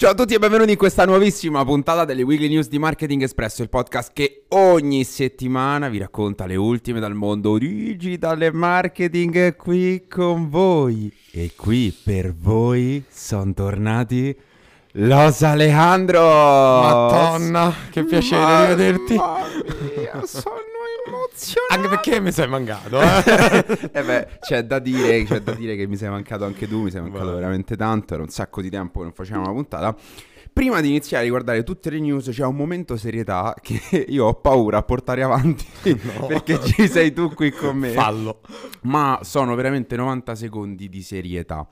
Ciao a tutti e benvenuti in questa nuovissima puntata delle Weekly News di Marketing Espresso, il podcast che ogni settimana vi racconta le ultime dal mondo digital e marketing qui con voi. E qui per voi sono tornati Los Alejandro. Madonna, che piacere Mamma rivederti. mia, sono emozionato. Anche perché mi sei mancato, eh? eh beh, c'è da, dire, c'è da dire che mi sei mancato anche tu, mi sei mancato Vai. veramente tanto, era un sacco di tempo che non facevamo una puntata. Prima di iniziare a riguardare tutte le news c'è un momento serietà che io ho paura a portare avanti No. perché ci sei tu qui con me. Fallo. Ma sono veramente 90 secondi di serietà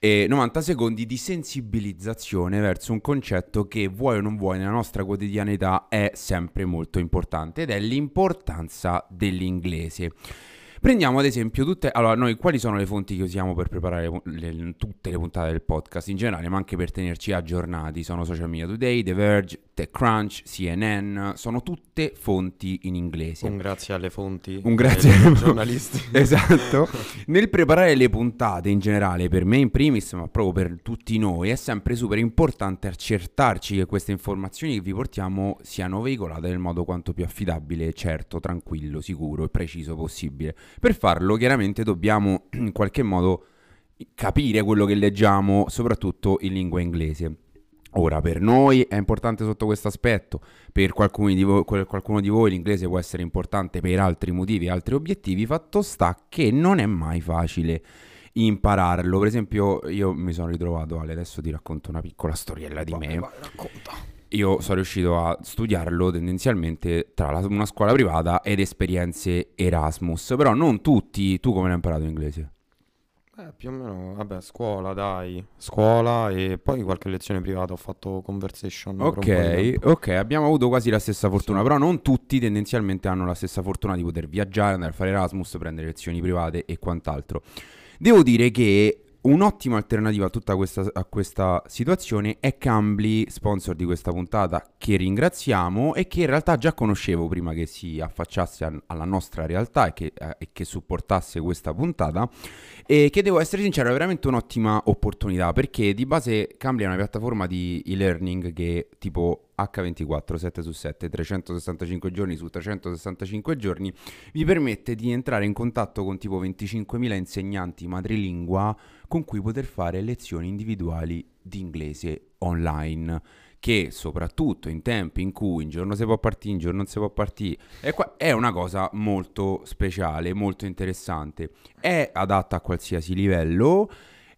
e 90 secondi di sensibilizzazione verso un concetto che vuoi o non vuoi nella nostra quotidianità è sempre molto importante ed è l'importanza dell'inglese. Prendiamo ad esempio tutte... Allora, noi quali sono le fonti che usiamo per preparare le- le- tutte le puntate del podcast in generale, ma anche per tenerci aggiornati? Sono Social Media Today, The Verge, TechCrunch, CNN, sono tutte fonti in inglese. Un grazie alle fonti. Un grazie ai ai giornalisti. Esatto. Nel preparare le puntate in generale, per me in primis, ma proprio per tutti noi, è sempre super importante accertarci che queste informazioni che vi portiamo siano veicolate nel modo quanto più affidabile, certo, tranquillo, sicuro e preciso possibile. Per farlo, chiaramente dobbiamo in qualche modo capire quello che leggiamo, soprattutto in lingua inglese. Ora, per noi è importante sotto questo aspetto, per qualcuno di, voi, qualcuno di voi l'inglese può essere importante per altri motivi, altri obiettivi, fatto sta che non è mai facile impararlo. Per esempio, io mi sono ritrovato, Ale, adesso ti racconto una piccola storiella di me. Vai, racconta. Io sono riuscito a studiarlo tendenzialmente tra la- una scuola privata ed esperienze Erasmus, però non tutti. Tu come l'hai imparato l'inglese? Eh, più o meno, vabbè, scuola, dai. Scuola e poi qualche lezione privata ho fatto conversation. Ok, ok, abbiamo avuto quasi la stessa fortuna, Sì. però non tutti tendenzialmente hanno la stessa fortuna di poter viaggiare, andare a fare Erasmus, prendere lezioni private e quant'altro. Devo dire che un'ottima alternativa a tutta questa, a questa situazione è Cambly, sponsor di questa puntata, che ringraziamo e che in realtà già conoscevo prima che si affacciasse a- alla nostra realtà e che, eh, e che supportasse questa puntata. E che devo essere sincero è veramente un'ottima opportunità perché di base Cambly è una piattaforma di e-learning che tipo H24, 7 su 7, 365 giorni su 365 giorni vi permette di entrare in contatto con tipo 25.000 insegnanti madrelingua con cui poter fare lezioni individuali di inglese online che soprattutto in tempi in cui un giorno si può partire, un giorno non si può partire, è, una cosa molto speciale, molto interessante. È adatta a qualsiasi livello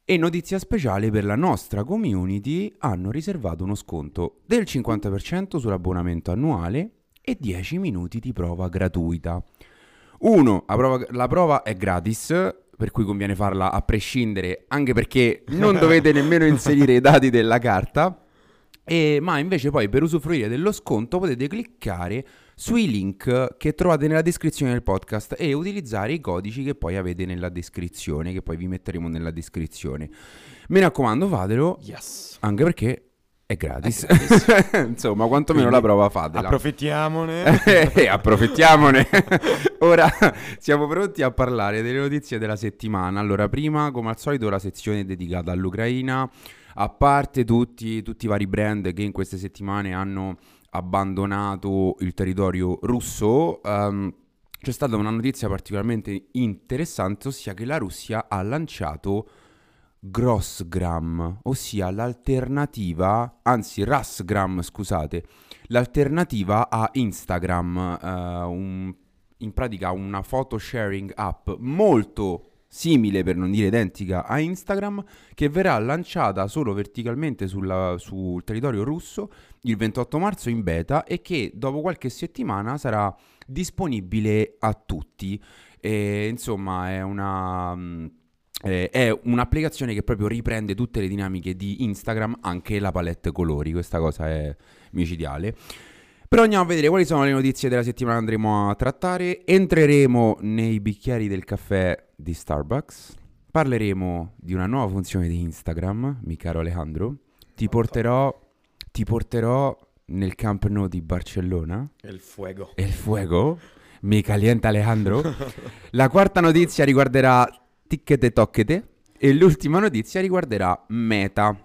e notizia speciale per la nostra community hanno riservato uno sconto del 50% sull'abbonamento annuale e 10 minuti di prova gratuita. Uno, la prova, la prova è gratis, per cui conviene farla a prescindere, anche perché non dovete nemmeno inserire i dati della carta. E- ma invece poi per usufruire dello sconto potete cliccare sui link che trovate nella descrizione del podcast e utilizzare i codici che poi avete nella descrizione, che poi vi metteremo nella descrizione. Mi raccomando, fatelo, Yes. anche perché è gratis. È gratis. Insomma, quantomeno Quindi, la prova fatela. Approfittiamone. Eh, approfittiamone. Ora siamo pronti a parlare delle notizie della settimana. Allora, prima, come al solito, la sezione dedicata all'Ucraina. A parte tutti, tutti i vari brand che in queste settimane hanno abbandonato il territorio russo, ehm, c'è stata una notizia particolarmente interessante, ossia che la Russia ha lanciato Grossgram, ossia l'alternativa, anzi Rasgram, scusate, l'alternativa a Instagram, eh, un- in pratica una photo sharing app molto simile, per non dire identica, a Instagram, che verrà lanciata solo verticalmente sulla- sul territorio russo il 28 marzo in beta e che dopo qualche settimana sarà disponibile a tutti. E, insomma, è una... eh, è un'applicazione che proprio riprende tutte le dinamiche di Instagram, anche la palette colori, questa cosa è micidiale. Però andiamo a vedere quali sono le notizie della settimana che andremo a trattare. Entreremo nei bicchieri del caffè di Starbucks. Parleremo di una nuova funzione di Instagram, mi caro Alejandro. Ti porterò, ti porterò nel Camp Nou di Barcellona. Il fuego. El fuego. Mi calienta Alejandro. La quarta notizia riguarderà Ticchete Tocchete. E l'ultima notizia riguarderà Meta.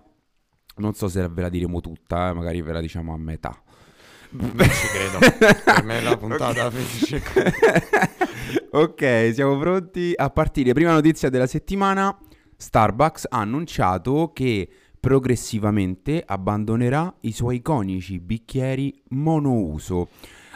Non so se ve la diremo tutta, eh, magari ve la diciamo a metà. Non ci credo. per me la puntata finisce qui. ok, siamo pronti a partire. Prima notizia della settimana. Starbucks ha annunciato che progressivamente abbandonerà i suoi iconici bicchieri monouso.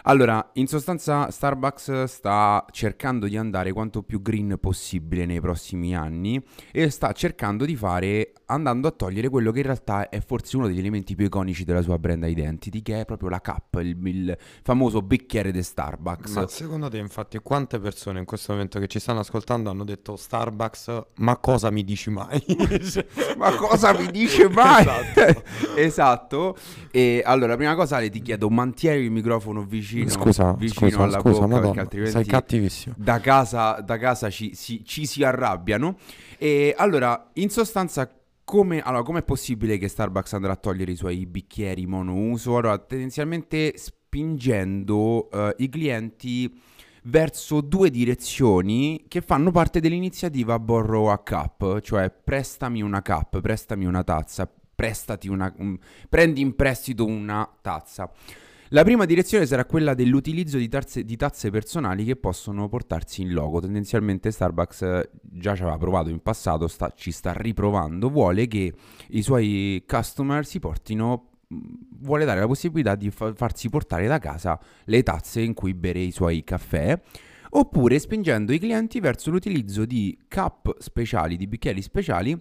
Allora, in sostanza Starbucks sta cercando di andare quanto più green possibile nei prossimi anni e sta cercando di fare andando a togliere quello che in realtà è forse uno degli elementi più iconici della sua brand identity, che è proprio la cup, il, il famoso bicchiere di Starbucks. Ma secondo te, infatti, quante persone in questo momento che ci stanno ascoltando hanno detto Starbucks, ma cosa mi dici mai? ma cosa mi dice mai? Esatto. esatto. E allora, prima cosa Ale ti chiedo, mantieni il microfono vicino, Scusa, vicino scusa, alla scusa, bocca, Madonna, perché altrimenti sei cattivissimo. da casa, da casa ci, si, ci si arrabbiano. E allora, in sostanza, come allora, com'è possibile che Starbucks andrà a togliere i suoi bicchieri monouso? Allora, tendenzialmente spingendo eh, i clienti verso due direzioni che fanno parte dell'iniziativa Borrow a Cup, cioè prestami una cup, prestami una tazza, prestati una, un- prendi in prestito una tazza. La prima direzione sarà quella dell'utilizzo di tazze, di tazze personali che possono portarsi in logo. Tendenzialmente Starbucks eh, già ci aveva provato in passato, sta- ci sta riprovando, vuole che i suoi customer si portino, mh, vuole dare la possibilità di fa- farsi portare da casa le tazze in cui bere i suoi caffè. Oppure spingendo i clienti verso l'utilizzo di cup speciali, di bicchieri speciali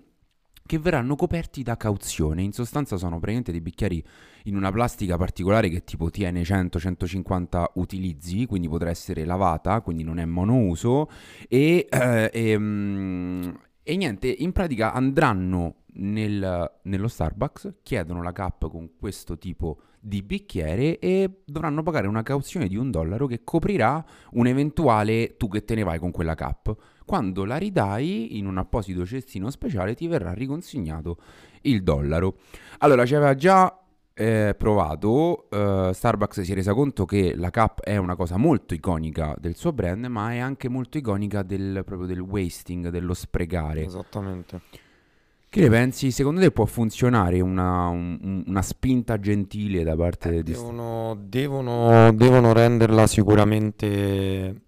che verranno coperti da cauzione. In sostanza sono praticamente dei bicchieri in una plastica particolare che tipo tiene 100-150 utilizzi, quindi potrà essere lavata, quindi non è monouso e, eh, e, mm, e niente, in pratica andranno nel- nello Starbucks, chiedono la cup con questo tipo di bicchiere e dovranno pagare una cauzione di un dollaro che coprirà un eventuale tu che te ne vai con quella cup. Quando la ridai in un apposito cestino speciale ti verrà riconsegnato il dollaro. Allora, ci aveva già eh, provato, eh, Starbucks si è resa conto che la cup è una cosa molto iconica del suo brand, ma è anche molto iconica del, proprio del wasting, dello sprecare. Esattamente. Che ne pensi? Secondo te può funzionare una, un- una spinta gentile da parte di... Devono, devono, devono renderla sicuramente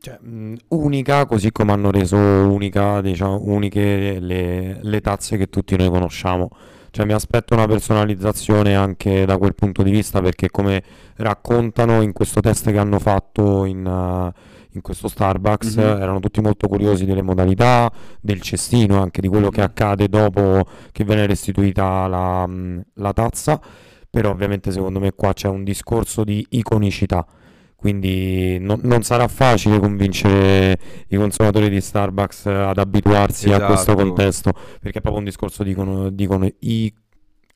cioè, mh, unica, così come hanno reso unica, diciamo, uniche le, le tazze che tutti noi conosciamo. Cioè, mi aspetto una personalizzazione anche da quel punto di vista, perché come raccontano in questo test che hanno fatto in, uh, in questo Starbucks, Mhm. erano tutti molto curiosi delle modalità, del cestino, anche di quello che Mhm. accade dopo che viene restituita la, mh, la tazza. Però ovviamente secondo me qua c'è un discorso di iconicità, quindi no- non sarà facile convincere i consumatori di Starbucks ad abituarsi a questo Esatto. contesto, perché è proprio un discorso di, icono- di icono- i-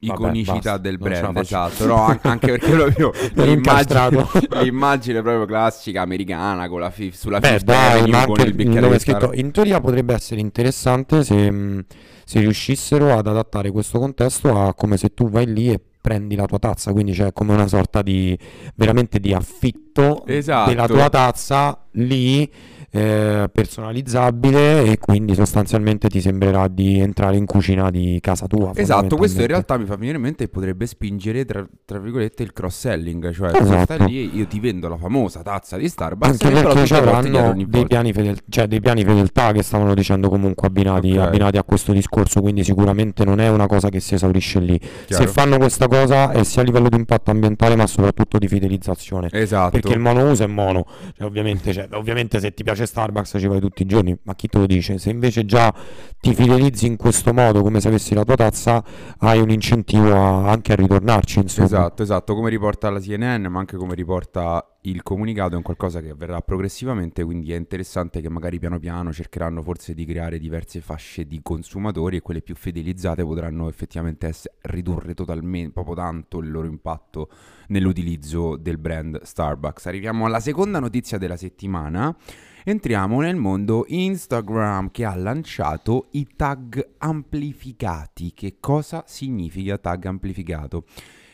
Vabbè, iconicità basta, del non brand, esatto, no, an- anche perché proprio l'immagine, l'immagine proprio classica americana con la fi- sulla Beh, Fifth dai, Avenue ma con il bicchiere scritto in teoria potrebbe essere interessante se, se riuscissero ad adattare questo contesto a come se tu vai lì e prendi la tua tazza, quindi c'è come una sorta di veramente di affitto Esatto. della tua tazza lì eh, personalizzabile e quindi sostanzialmente ti sembrerà di entrare in cucina di casa tua. Esatto, questo in realtà mi fa venire in mente che potrebbe spingere tra, tra virgolette il cross selling, cioè Esatto. lì, io ti vendo la famosa tazza di Starbucks, Anche perché ci avranno dei piani, fedel- cioè dei piani fedeltà che stavano dicendo comunque abbinati, Ok. abbinati a questo discorso, quindi sicuramente non è una cosa che si esaurisce lì. Chiaro. Se fanno questa cosa è sia a livello di impatto ambientale ma soprattutto di fidelizzazione. Esatto. Perché il monouso è mono, Cioè, ovviamente, cioè, ovviamente se ti piace Starbucks ci vai tutti i giorni, ma chi te lo dice? Se invece già ti fidelizzi in questo modo, come se avessi la tua tazza, hai un incentivo a- anche a ritornarci, insomma. Esatto, esatto, come riporta la CNN, ma anche come riporta il comunicato, è un qualcosa che avverrà progressivamente, quindi è interessante che magari piano piano cercheranno forse di creare diverse fasce di consumatori e quelle più fidelizzate potranno effettivamente ess- ridurre totalmente, proprio tanto il loro impatto nell'utilizzo del brand Starbucks. Arriviamo alla seconda notizia della settimana. Entriamo nel mondo Instagram che ha lanciato i tag amplificati. Che cosa significa tag amplificato?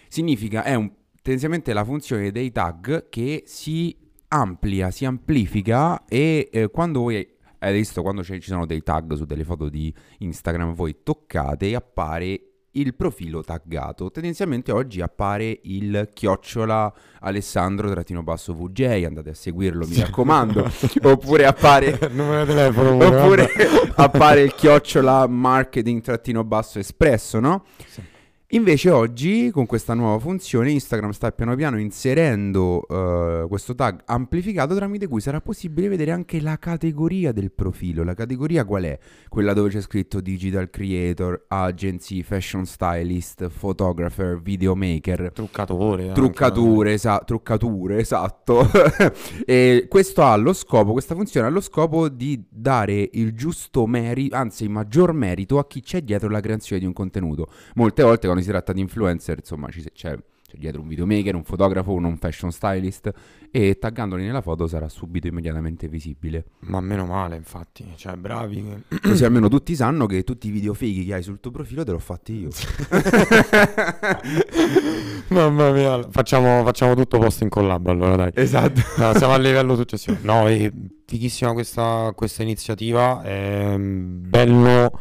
Significa è un, tendenzialmente la funzione dei tag che si amplia, si amplifica e eh, quando voi hai visto quando ci sono dei tag su delle foto di Instagram voi toccate e appare il profilo taggato. Tendenzialmente oggi appare il chiocciola Alessandro trattino basso VJ, andate a seguirlo, mi raccomando. oppure appare numero di telefono. pure, oppure appare il chiocciola marketing trattino basso espresso, no? Sì. Invece oggi con questa nuova funzione Instagram sta piano piano inserendo eh, questo tag amplificato tramite cui sarà possibile vedere anche la categoria del profilo. La categoria qual è? Quella dove c'è scritto digital creator, agency, fashion stylist, photographer, videomaker. Truccatore. Truccature, esa- truccature, esatto. e questo ha lo scopo, questa funzione ha lo scopo di dare il giusto merito, anzi il maggior merito a chi c'è dietro la creazione di un contenuto. Molte volte quando si tratta di influencer, insomma, c'è, c'è dietro un videomaker, un fotografo, un fashion stylist e taggandoli nella foto sarà subito immediatamente visibile. Ma meno male, infatti. Cioè, bravi. Così almeno tutti sanno che tutti i video fighi che hai sul tuo profilo te l'ho fatti io. Mamma mia. Facciamo, facciamo tutto posto in collab allora, dai. esatto. No, siamo al livello successivo. No, è fighissima questa, questa iniziativa. È bello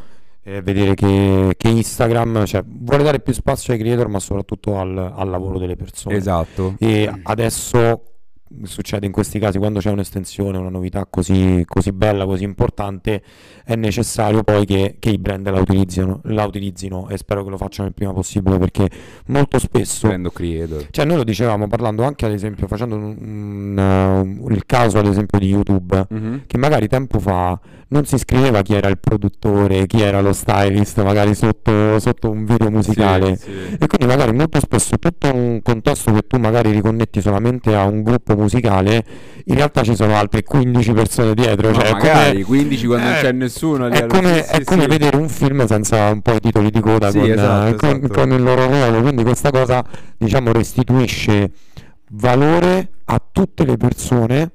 eh, vedere che, che Instagram cioè, vuole dare più spazio ai creator, ma soprattutto al, al lavoro delle persone. Esatto. E adesso succede in questi casi quando c'è un'estensione, una novità così, così bella, così importante, è necessario poi che, che i brand la utilizzino, la utilizzino e spero che lo facciano il prima possibile perché molto spesso Prendo creator. cioè noi lo dicevamo parlando anche ad esempio facendo un- un- uh, il caso ad esempio di YouTube Mhm. che magari tempo fa non si scriveva chi era il produttore, chi era lo stylist magari sotto, sotto un video musicale Sì, sì. e quindi magari molto spesso tutto un contesto che tu magari riconnetti solamente a un gruppo musicale in realtà ci sono altre 15 persone dietro cioè è magari come- 15 quando non eh, c'è nessuno. è allo- come, sì, è come sì. vedere un film senza un po' i titoli di coda Sì, con, esatto, eh, con- esatto. con il loro ruolo, quindi questa cosa diciamo restituisce valore a tutte le persone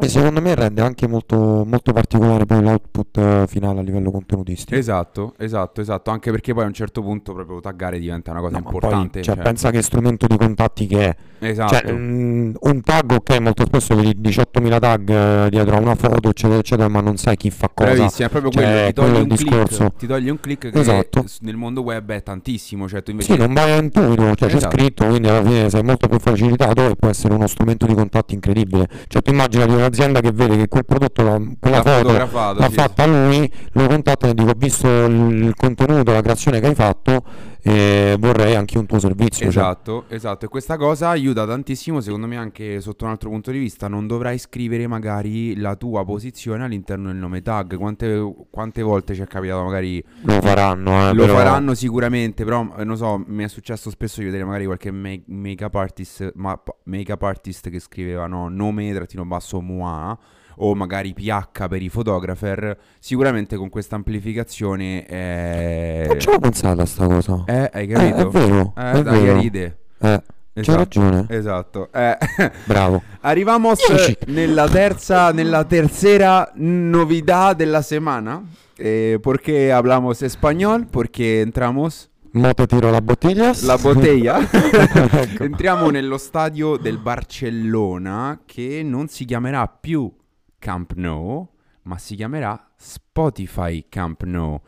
e secondo me rende anche molto, molto particolare poi l'output eh, finale a livello contenutistico. Esatto, esatto, esatto. Anche perché poi a un certo punto proprio taggare diventa una cosa No, ma poi, importante. cioè, cioè- pensa che strumento di contatti che è. Esatto. Cioè, mm, un tag, ok, molto spesso vedi 18.000 tag eh, dietro a una foto, eccetera, eccetera, ma non sai chi fa cosa. Bravissimo, è proprio Cioè, quello, ti quello togli un discorso. click, ti togli un click che Esatto. nel mondo web è tantissimo, cioè tu invece Sì, non vai a intuito, cioè c'è Esatto. scritto, quindi alla fine sei molto più facilitato e può essere uno strumento di contatti incredibile. Cioè tu immagina di un'azienda che vede che quel prodotto, la- quella l'ha foto l'ha sì, fatta lui, lo contatta e dico ho visto il contenuto, la creazione che hai fatto e vorrei anche un tuo servizio. cioè. Esatto, esatto, e questa cosa aiuta tantissimo, secondo me anche sotto un altro punto di vista, non dovrai scrivere magari la tua posizione all'interno del nome tag, quante, quante volte ci è capitato magari, Lo faranno, eh, lo però- faranno sicuramente, però eh, non so, mi è successo spesso di vedere magari qualche make- make-up artist, ma, make-up artist che scrivevano nome trattino basso moi o magari PH per i photographer, sicuramente con questa amplificazione eh, Non ci avevo pensato a sta cosa. eh, hai Eh, capito? è vero, Eh, è dai, vero. ride. Eh, Esatto. ragione. Esatto. Eh, Bravo. arrivamos Dieci. nella terza, nella tercera novità della semana. Eh, porque hablamos español, porque entramos Mo te tiro la bottiglia. la botella. Ecco. Entriamo nello stadio del Barcellona che non si chiamerà più Camp Nou, ma si chiamerà Spotify Camp Nou.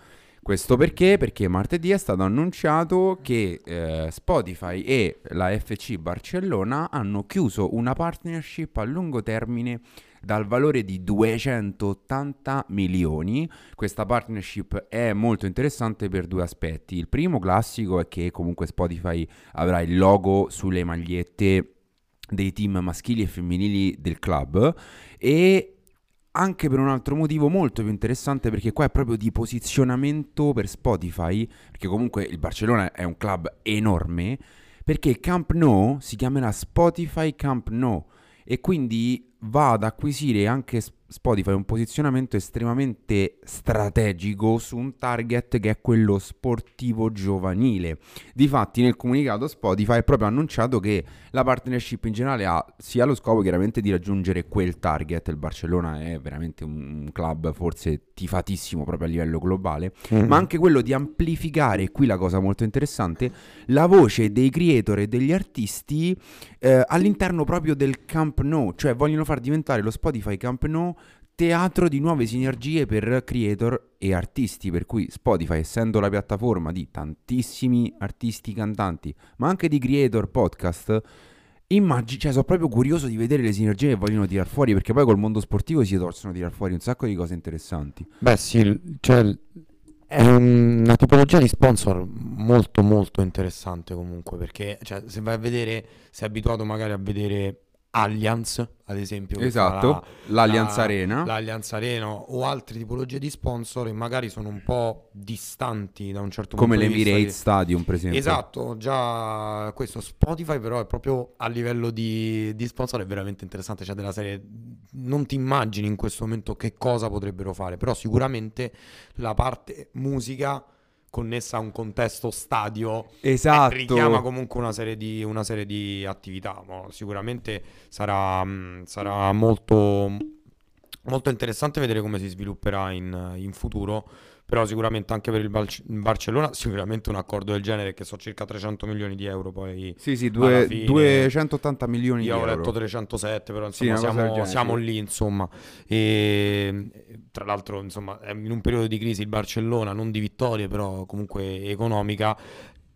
Questo perché? Perché martedì è stato annunciato che eh, Spotify e la FC Barcellona hanno chiuso una partnership a lungo termine dal valore di 280 milioni. Questa partnership è molto interessante per due aspetti. Il primo classico è che comunque Spotify avrà il logo sulle magliette dei team maschili e femminili del club e anche per un altro motivo molto più interessante perché qua è proprio di posizionamento per Spotify, perché comunque il Barcellona è un club enorme, perché Camp Nou si chiamerà Spotify Camp Nou e quindi va ad acquisire anche S- Spotify un posizionamento estremamente strategico su un target che è quello sportivo giovanile. Difatti nel comunicato Spotify ha proprio annunciato che la partnership in generale ha sia lo scopo chiaramente di raggiungere quel target, il Barcellona è veramente un club forse tifatissimo proprio a livello globale, Mm. ma anche quello di amplificare, e qui la cosa molto interessante, la voce dei creator e degli artisti eh, all'interno proprio del Camp Nou, cioè vogliono far diventare lo Spotify Camp Nou teatro di nuove sinergie per creator e artisti, per cui Spotify, essendo la piattaforma di tantissimi artisti cantanti, ma anche di creator podcast, immagino, cioè sono proprio curioso di vedere le sinergie che vogliono tirar fuori, perché poi col mondo sportivo si possono tirar fuori un sacco di cose interessanti. Beh sì, cioè è una tipologia di sponsor molto molto interessante comunque, perché cioè, se vai a vedere, sei abituato magari a vedere Allianz, ad esempio, che Esatto, fa l'Allianz la- Arena. l'Allianz Arena o altre tipologie di sponsor e magari sono un po' distanti da un certo Come punto di vista l'Emirates di- Stadium, per esempio. Esatto, già questo Spotify però è proprio a livello di, di sponsor è veramente interessante, cioè della serie non ti immagini in questo momento che cosa potrebbero fare, però sicuramente la parte musica connessa a un contesto stadio eh, Esatto. richiama comunque una serie di, una serie di attività, ma sicuramente sarà, mh, sarà molto, molto interessante vedere come si svilupperà in, in futuro, però sicuramente anche per il Bar- Barcellona sicuramente un accordo del genere che so circa 300 milioni di euro poi Sì, sì, due- fine 280 milioni io di ho euro. letto 307 però Sì, insomma del siamo, genere, siamo sì. lì insomma e tra l'altro insomma in un periodo di crisi il Barcellona non di vittorie però comunque economica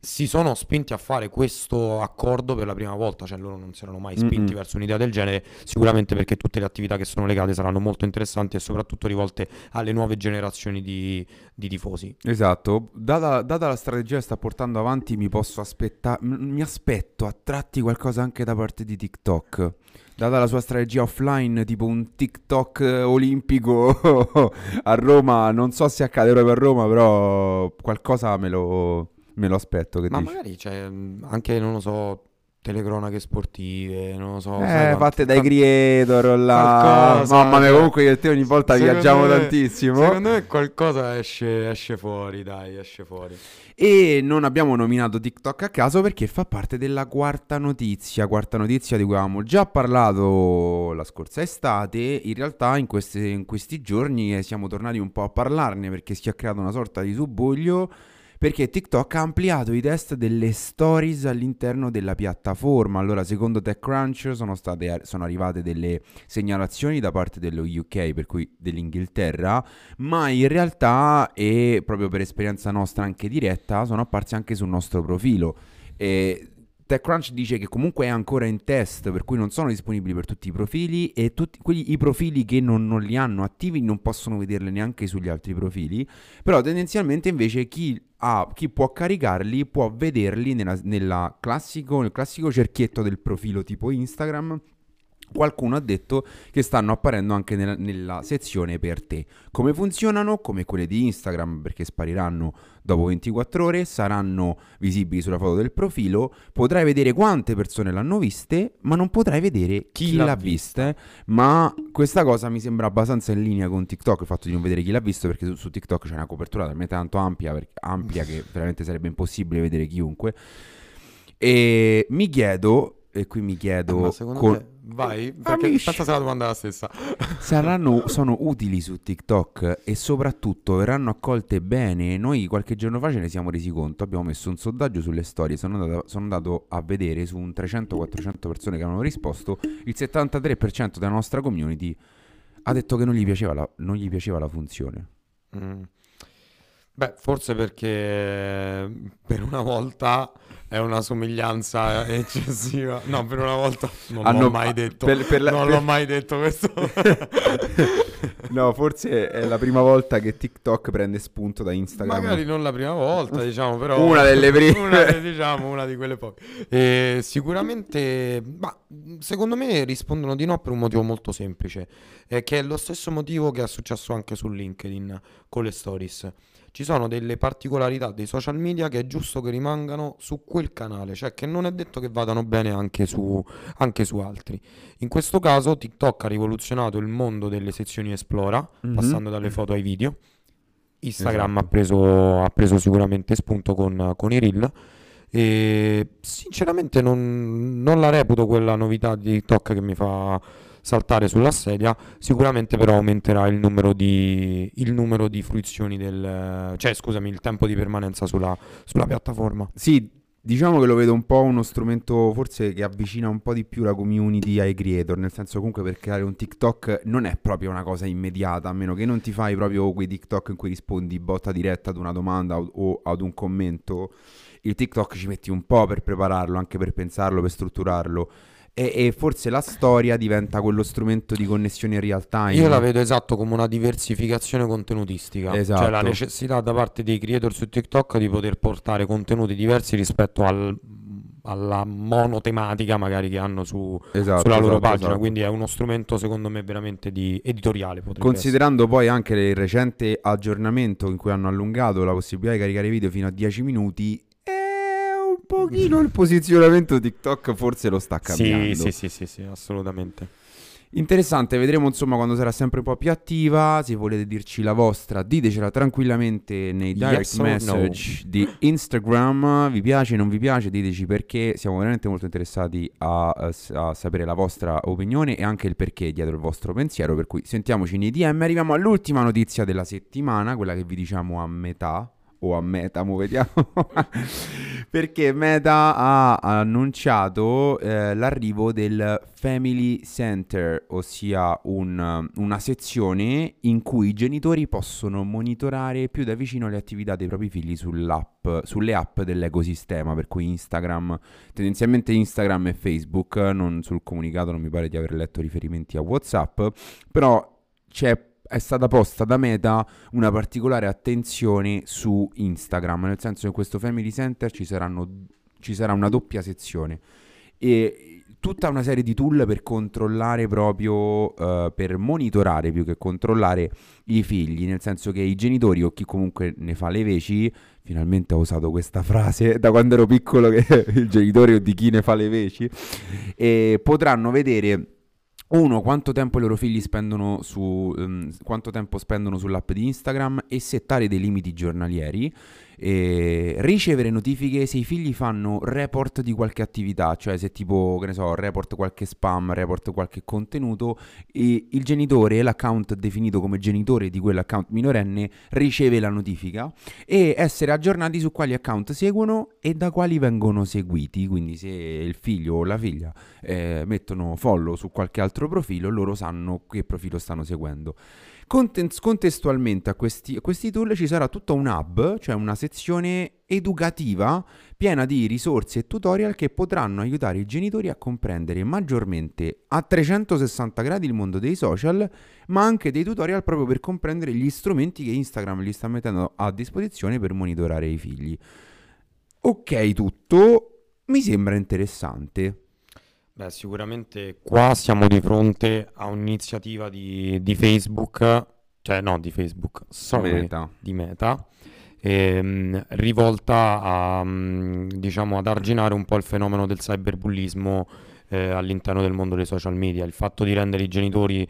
si sono spinti a fare questo accordo per la prima volta, cioè loro non si erano mai spinti Mm-mm. verso un'idea del genere, sicuramente perché tutte le attività che sono legate saranno molto interessanti e soprattutto rivolte alle nuove generazioni di, di tifosi. Esatto, data, data la strategia che sta portando avanti, mi posso aspettare, mi aspetto a tratti qualcosa anche da parte di TikTok. Data la sua strategia offline, tipo un TikTok olimpico a Roma, non so se accade proprio a Roma, però qualcosa me lo, me lo aspetto. Che Ma dici? magari c'è mh, anche, non lo so, telecronache sportive, non lo so, Eh, fatte dai creator là. qualcosa, Mamma mia, cioè, comunque io e te ogni volta viaggiamo me- tantissimo. Secondo me qualcosa esce, esce fuori, dai, esce fuori. E non abbiamo nominato TikTok a caso perché fa parte della quarta notizia, quarta notizia di cui avevamo già parlato la scorsa estate. In realtà in, queste- in questi giorni eh, siamo tornati un po' a parlarne perché si è creato una sorta di subbuglio. Perché TikTok ha ampliato i test delle stories all'interno della piattaforma. Allora, secondo TechCrunch sono, state, sono arrivate delle segnalazioni da parte dello UK, per cui dell'Inghilterra, ma in realtà, e proprio per esperienza nostra anche diretta, sono apparsi anche sul nostro profilo. E TechCrunch dice che comunque è ancora in test, per cui non sono disponibili per tutti i profili e tutti quelli, i profili che non, non li hanno attivi non possono vederli neanche sugli altri profili, però tendenzialmente invece chi, ha, chi può caricarli può vederli nella, nella classico, nel classico cerchietto del profilo tipo Instagram. Qualcuno ha detto che stanno apparendo anche nella, nella sezione per te. Come funzionano? Come quelle di Instagram, perché spariranno dopo 24 ore, saranno visibili sulla foto del profilo, potrai vedere quante persone l'hanno viste, ma non potrai vedere chi, Chi l'ha, l'ha vista. eh. Ma questa cosa mi sembra abbastanza in linea con TikTok, il fatto di non vedere chi l'ha visto, perché su, su TikTok c'è una copertura talmente tanto ampia, per- ampia che veramente sarebbe impossibile vedere chiunque. E mi chiedo, e qui mi chiedo... Eh, con- te, vai, perché Amici. pensa se la domanda è la stessa. saranno, sono utili su TikTok e soprattutto verranno accolte bene. Noi qualche giorno fa ce ne siamo resi conto, abbiamo messo un sondaggio sulle storie, sono andato, sono andato a vedere su un 300-400 persone che avevano risposto, il 73% della nostra community ha detto che non gli piaceva la, non gli piaceva la funzione. Mm. Beh, forse perché per una volta è una somiglianza eccessiva. No, per una volta non Hanno- l'ho mai detto. per- per la- non per- l'ho mai detto questo. no, forse è la prima volta che TikTok prende spunto da Instagram. Magari non la prima volta, diciamo, però Una delle prime. Una, diciamo, una di quelle poche. E sicuramente, ma secondo me rispondono di no per un motivo molto semplice, eh, che è lo stesso motivo che è successo anche su LinkedIn con le stories. Ci sono delle particolarità dei social media che è giusto che rimangano su quel canale, cioè che non è detto che vadano bene anche su, anche su altri. In questo caso TikTok ha rivoluzionato il mondo delle sezioni Esplora, Mhm. passando dalle foto ai video. Instagram Esatto. ha, preso, ha preso sicuramente spunto con, con i reel. E sinceramente non, non la reputo quella novità di TikTok che mi fa saltare sulla sedia. Sicuramente però aumenterà il numero di, il numero di fruizioni del... cioè scusami, il tempo di permanenza sulla, sulla piattaforma. Sì, Diciamo che lo vedo un po' uno strumento forse che avvicina un po' di più la community ai creator, nel senso comunque per creare un TikTok non è proprio una cosa immediata, a meno che non ti fai proprio quei TikTok in cui rispondi botta diretta ad una domanda o, ad un commento. Il TikTok ci metti un po' per prepararlo, anche per pensarlo, per strutturarlo. E, e, forse la storia diventa quello strumento di connessione in real time. Io la vedo esatto come una diversificazione contenutistica. Esatto. Cioè la necessità da parte dei creator su TikTok di poter portare contenuti diversi rispetto al, alla monotematica magari che hanno su, esatto, sulla loro esatto, pagina. Esatto. Quindi è uno strumento secondo me veramente di editoriale. Considerando essere. poi anche il recente aggiornamento in cui hanno allungato la possibilità di caricare video fino a 10 minuti pochino il posizionamento TikTok forse lo sta cambiando. Sì, sì, sì, sì, sì, assolutamente. Interessante, vedremo insomma quando sarà sempre un po' più attiva. Se volete dirci la vostra, ditecela tranquillamente nei direct yes message no. di Instagram. Vi piace, non vi piace? Diteci perché. Siamo veramente molto interessati a, a, sapere la vostra opinione e anche il perché dietro il vostro pensiero. Per cui sentiamoci nei DM. Arriviamo all'ultima notizia della settimana, quella che vi diciamo a metà o a Meta, mo vediamo. Perché Meta ha annunciato eh, l'arrivo del Family Center, ossia un, una sezione in cui i genitori possono monitorare più da vicino le attività dei propri figli sulle app dell'ecosistema, per cui Instagram, tendenzialmente Instagram e Facebook, non sul comunicato non mi pare di aver letto riferimenti a WhatsApp, però c'è è stata posta da Meta una particolare attenzione su Instagram, nel senso che in questo Family Center ci, saranno, ci sarà una doppia sezione e tutta una serie di tool per controllare proprio, uh, per monitorare più che controllare i figli, nel senso che i genitori o chi comunque ne fa le veci, finalmente ho usato questa frase da quando ero piccolo che il genitore o di chi ne fa le veci, potranno vedere uno, quanto tempo i loro figli spendono su um, quanto tempo spendono sull'app di Instagram e settare dei limiti giornalieri e ricevere notifiche se i figli fanno report di qualche attività, cioè se tipo, che ne so, report qualche spam, report qualche contenuto e il genitore, l'account definito come genitore di quell'account minorenne riceve la notifica e essere aggiornati su quali account seguono e da quali vengono seguiti, quindi se il figlio o la figlia eh, mettono follow su qualche altro profilo, loro sanno che profilo stanno seguendo. Content- contestualmente a questi, a questi tool ci sarà tutto un hub, cioè una sezione educativa piena di risorse e tutorial che potranno aiutare i genitori a comprendere maggiormente a 360 gradi il mondo dei social, ma anche dei tutorial proprio per comprendere gli strumenti che Instagram gli sta mettendo a disposizione per monitorare i figli. Ok, tutto mi sembra interessante. Beh, sicuramente qua siamo di fronte a un'iniziativa di, di Facebook, cioè no, di Facebook, sorry, Meta. di Meta, ehm, rivolta a, mm, diciamo, ad arginare un po' il fenomeno del cyberbullismo eh, all'interno del mondo dei social media. Il fatto di rendere i genitori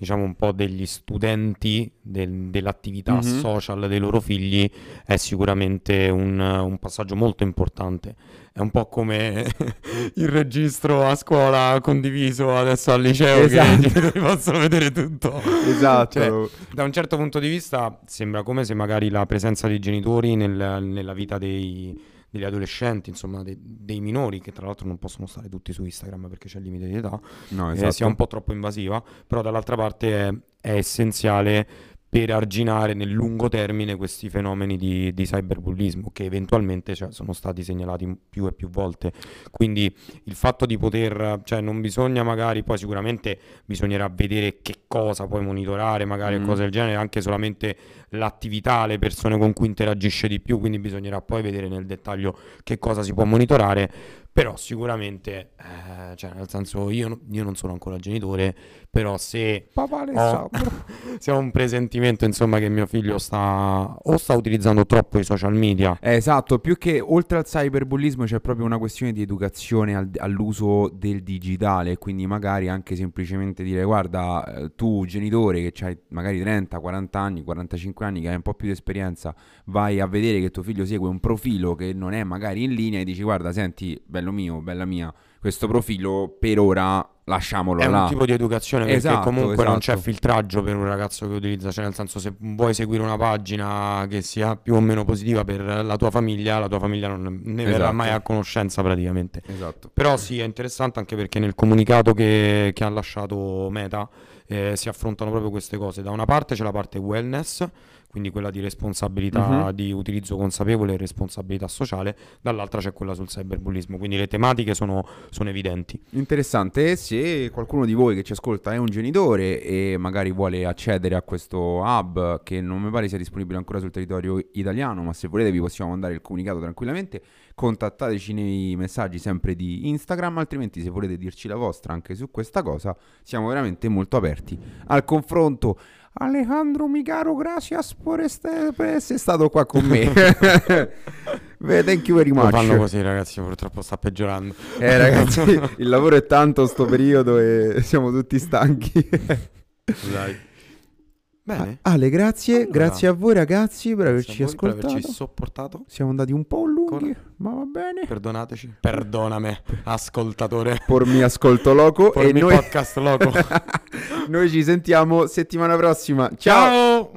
diciamo un po' degli studenti del, dell'attività mm-hmm. social dei loro figli è sicuramente un, un, passaggio molto importante. È un po' come il registro a scuola condiviso adesso al liceo esatto. che i genitori possono vedere tutto. Esatto. Cioè, da un certo punto di vista sembra come se magari la presenza dei genitori nel, nella vita dei degli adolescenti, insomma, dei, dei, minori che tra l'altro non possono stare tutti su Instagram perché c'è il limite di età, no, esatto. eh, sia un po' troppo invasiva, però dall'altra parte è, è essenziale per arginare nel lungo termine questi fenomeni di, di cyberbullismo che eventualmente cioè, sono stati segnalati più e più volte. Quindi il fatto di poter, cioè non bisogna magari, poi sicuramente bisognerà vedere che cosa puoi monitorare, magari mm. cose del genere, anche solamente l'attività, le persone con cui interagisce di più, quindi bisognerà poi vedere nel dettaglio che cosa si può monitorare però sicuramente, eh, cioè nel senso, io, io, non sono ancora genitore, però se Papà ho, se ho un presentimento, insomma, che mio figlio sta o sta utilizzando troppo i social media. Eh, esatto, più che oltre al cyberbullismo c'è proprio una questione di educazione al, all'uso del digitale, quindi magari anche semplicemente dire guarda, eh, tu genitore che hai magari 30, 40 anni, 45 anni, che hai un po' più di esperienza, vai a vedere che tuo figlio segue un profilo che non è magari in linea e dici guarda, senti, bello mio, bella mia, questo profilo per ora lasciamolo È là. un tipo di educazione perché Esatto, comunque non c'è esatto. filtraggio per un ragazzo che utilizza, cioè nel senso se vuoi seguire una pagina che sia più o meno positiva per la tua famiglia, la tua famiglia non ne verrà Esatto. mai a conoscenza praticamente. Esatto. Però sì, è interessante anche perché nel comunicato che, che ha lasciato Meta eh, si affrontano proprio queste cose. Da una parte c'è la parte wellness, quindi quella di responsabilità Mhm. di utilizzo consapevole e responsabilità sociale, dall'altra c'è quella sul cyberbullismo, quindi le tematiche sono, sono evidenti. Interessante, se qualcuno di voi che ci ascolta è un genitore e magari vuole accedere a questo hub che non mi pare sia disponibile ancora sul territorio italiano, ma se volete vi possiamo mandare il comunicato tranquillamente, contattateci nei messaggi sempre di Instagram, altrimenti se volete dirci la vostra anche su questa cosa, siamo veramente molto aperti al confronto. Alejandro Migaro, gracias por, este, per essere stato qua con me. Thank you very Lo much. fanno così ragazzi, purtroppo sta peggiorando. Eh ragazzi, il lavoro è tanto sto periodo e siamo tutti stanchi. Dai. Bene. Ale, grazie, Allora, grazie a voi ragazzi per averci Grazie a voi per ascoltato. averci sopportato. Siamo andati un po' lunghi, Ancora? ma va bene. Perdonateci. Perdonami, ascoltatore. Por mi ascolto loco Por e noi, podcast loco. noi ci sentiamo settimana prossima. Ciao. Ciao.